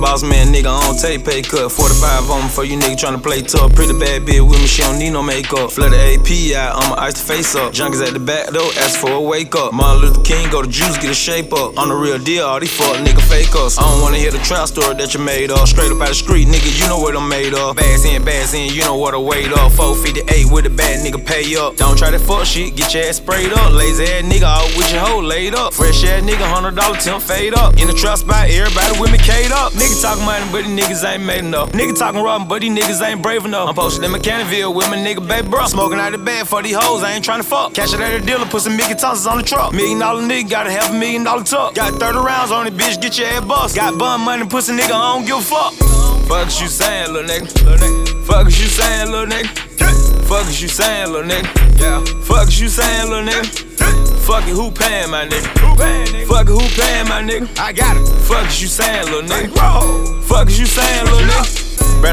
boss man, nigga, I don't take pay cut. 45 on me for you nigga tryna play tough. Pretty bad bitch with me, she don't need no makeup. Flood the AP out, I'ma ice the face up. Junkies at the back though, ask for a wake up. Martin Luther King, go to juice, get a shape up. On the real deal, all these fuck nigga fake us. I don't wanna hear the trap story that you made up. Straight up out the street, nigga, you know what I'm made up. Bags in, bags in, you know what I weight up. 458 with a bad nigga pay up. Don't try that fuck shit, get your ass sprayed up. Lazy ass nigga, out with your hoe laid up. Fresh ass nigga, hundred dollar temp fade up. In the trap spot, everybody with me K'd up. Nigga talking money, but these niggas ain't made enough. Nigga talking robbing, but these niggas ain't brave enough. I'm posted in Mechanicsville with my nigga baby bro. Smoking out the bed for these hoes, I ain't tryna fuck. Cash it at the dealer, put some Mickey Thompsons on the truck. Million dollar nigga, gotta half a million dollar tuck. Got 30 rounds on it, bitch, get your ass bust. Got bun money, pussy nigga, I don't give a fuck. Fuck is you saying, little nigga? Little nigga. Fuck is you saying, little nigga? Fuck is you saying, little nigga? Yeah. Fuck is you saying, little nigga? It, who paying my nigga? who Fuck it, who paying my nigga? I got it. Fuck is you saying, little nigga? Fuck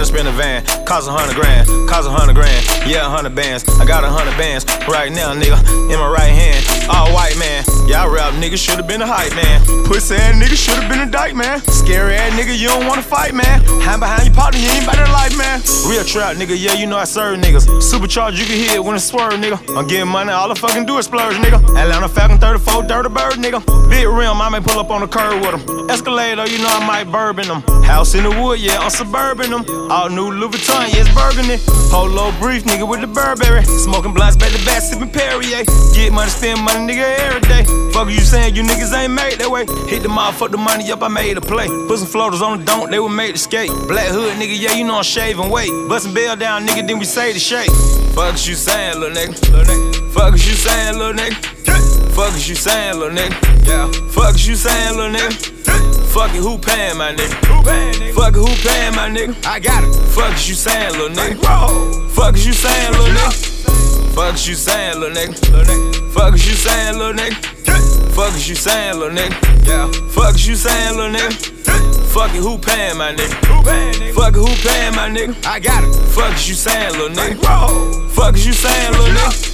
Better spin a van, cost a hundred grand, cost a hundred grand, yeah, a hundred bands. I got a hundred bands right now, nigga, in my right hand. All white man, I rap nigga should've been a hype man. Pussy ass nigga should've been a dyke man. Scary ass nigga, you don't wanna fight, man. Hand behind your partner, you ain't better life, man. Real trap, nigga, yeah, you know I serve niggas. Supercharged, you can hear it when it swerve, nigga. I'm getting money, all I fucking do is splurge, nigga. Atlanta Falcon 34, dirty bird, nigga. Big rim, I may pull up on the curb with them. Escalator, oh, you know I might bourbon them. House in the wood, yeah, I'm suburban them. All new Louis Vuitton, yeah, it's burgundy. Polo brief, nigga, with the Burberry. Smoking blunts, back to back, sipping Perrier. Get money, spend money, nigga, every day. Fuck you saying, you niggas ain't made that way. Hit the mouth, fuck the money up, I made a play. Put some floaters on the don't, they were made to skate. Black hood, nigga, yeah, you know I'm shaving weight. Bustin' bell down, nigga, then we say the shake. Fuck is you saying, little nigga? Fuck is you saying, little nigga? Fuck is you saying, little nigga? Yeah. Fuck is you saying, little nigga? Fuck it, who paying my nigga? Fuck it, who paying my nigga? I got it. Fuck is you saying, little nigga? Fuck is you saying, little nigga? Fuck is you saying, little nigga? Fuck is you saying, little nigga? Fuck is you saying, little nigga? Yeah. Fuck is you saying, little nigga? Fuck it, who paying my nigga? Fuck it, who paying my nigga? I got it. Fuck is you saying, little nigga? Fuck is you saying, little nigga?